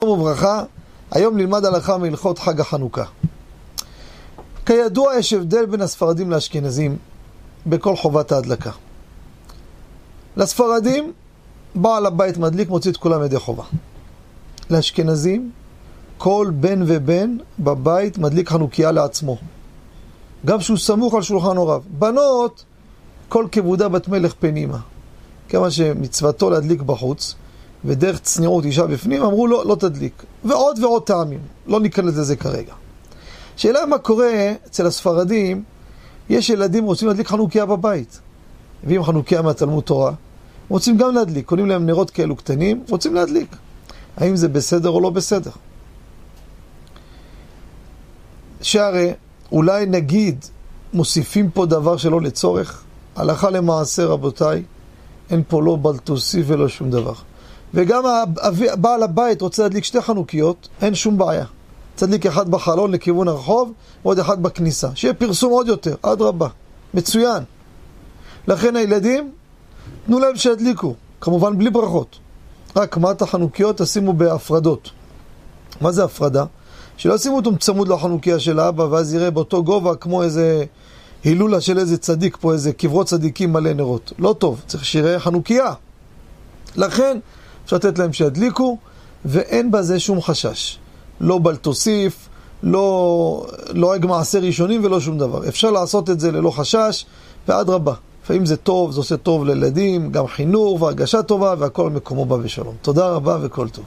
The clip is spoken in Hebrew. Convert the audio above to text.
שלום וברכה, היום נלמד הלכה מהלכות חג החנוכה. כידוע יש הבדל בין הספרדים לאשכנזים בכל חובת ההדלקה. לספרדים, בעל הבית מדליק מוציא את כולם ידי חובה. לאשכנזים, כל בן ובן בבית מדליק חנוכיה לעצמו. גם שהוא סמוך על שולחן הוריו. בנות, כל כבודה בת מלך פנימה. כיוון שמצוותו להדליק בחוץ, ודרך צניעות אישה בפנים, אמרו לו, לא תדליק. ועוד ועוד טעמים, לא ניכנס לזה כרגע. שאלה מה קורה אצל הספרדים, יש ילדים רוצים להדליק חנוכיה בבית. מביאים חנוכיה מהתלמוד תורה, רוצים גם להדליק, קונים להם נרות כאלו קטנים, רוצים להדליק. האם זה בסדר או לא בסדר? שהרי אולי נגיד מוסיפים פה דבר שלא לצורך, הלכה למעשה רבותיי, אין פה לא בל תוסיף ולא שום דבר. וגם בעל הבית רוצה להדליק שתי חנוכיות, אין שום בעיה. תדליק אחד בחלון לכיוון הרחוב, ועוד אחד בכניסה. שיהיה פרסום עוד יותר, אדרבה. מצוין. לכן הילדים, תנו להם שידליקו, כמובן בלי ברכות. רק מה את החנוכיות תשימו בהפרדות. מה זה הפרדה? שלא ישימו אותו צמוד לחנוכיה של האבא, ואז יראה באותו גובה כמו איזה הילולה של איזה צדיק פה, איזה קברות צדיקים מלא נרות. לא טוב, צריך שיראה חנוכיה. לכן, אפשר לתת להם שידליקו, ואין בזה שום חשש. לא בל תוסיף, לא לא מעשה ראשונים ולא שום דבר. אפשר לעשות את זה ללא חשש, ואדרבה. לפעמים זה טוב, זה עושה טוב לילדים, גם חינוך והרגשה טובה, והכל מקומו בא בשלום. תודה רבה וכל טוב.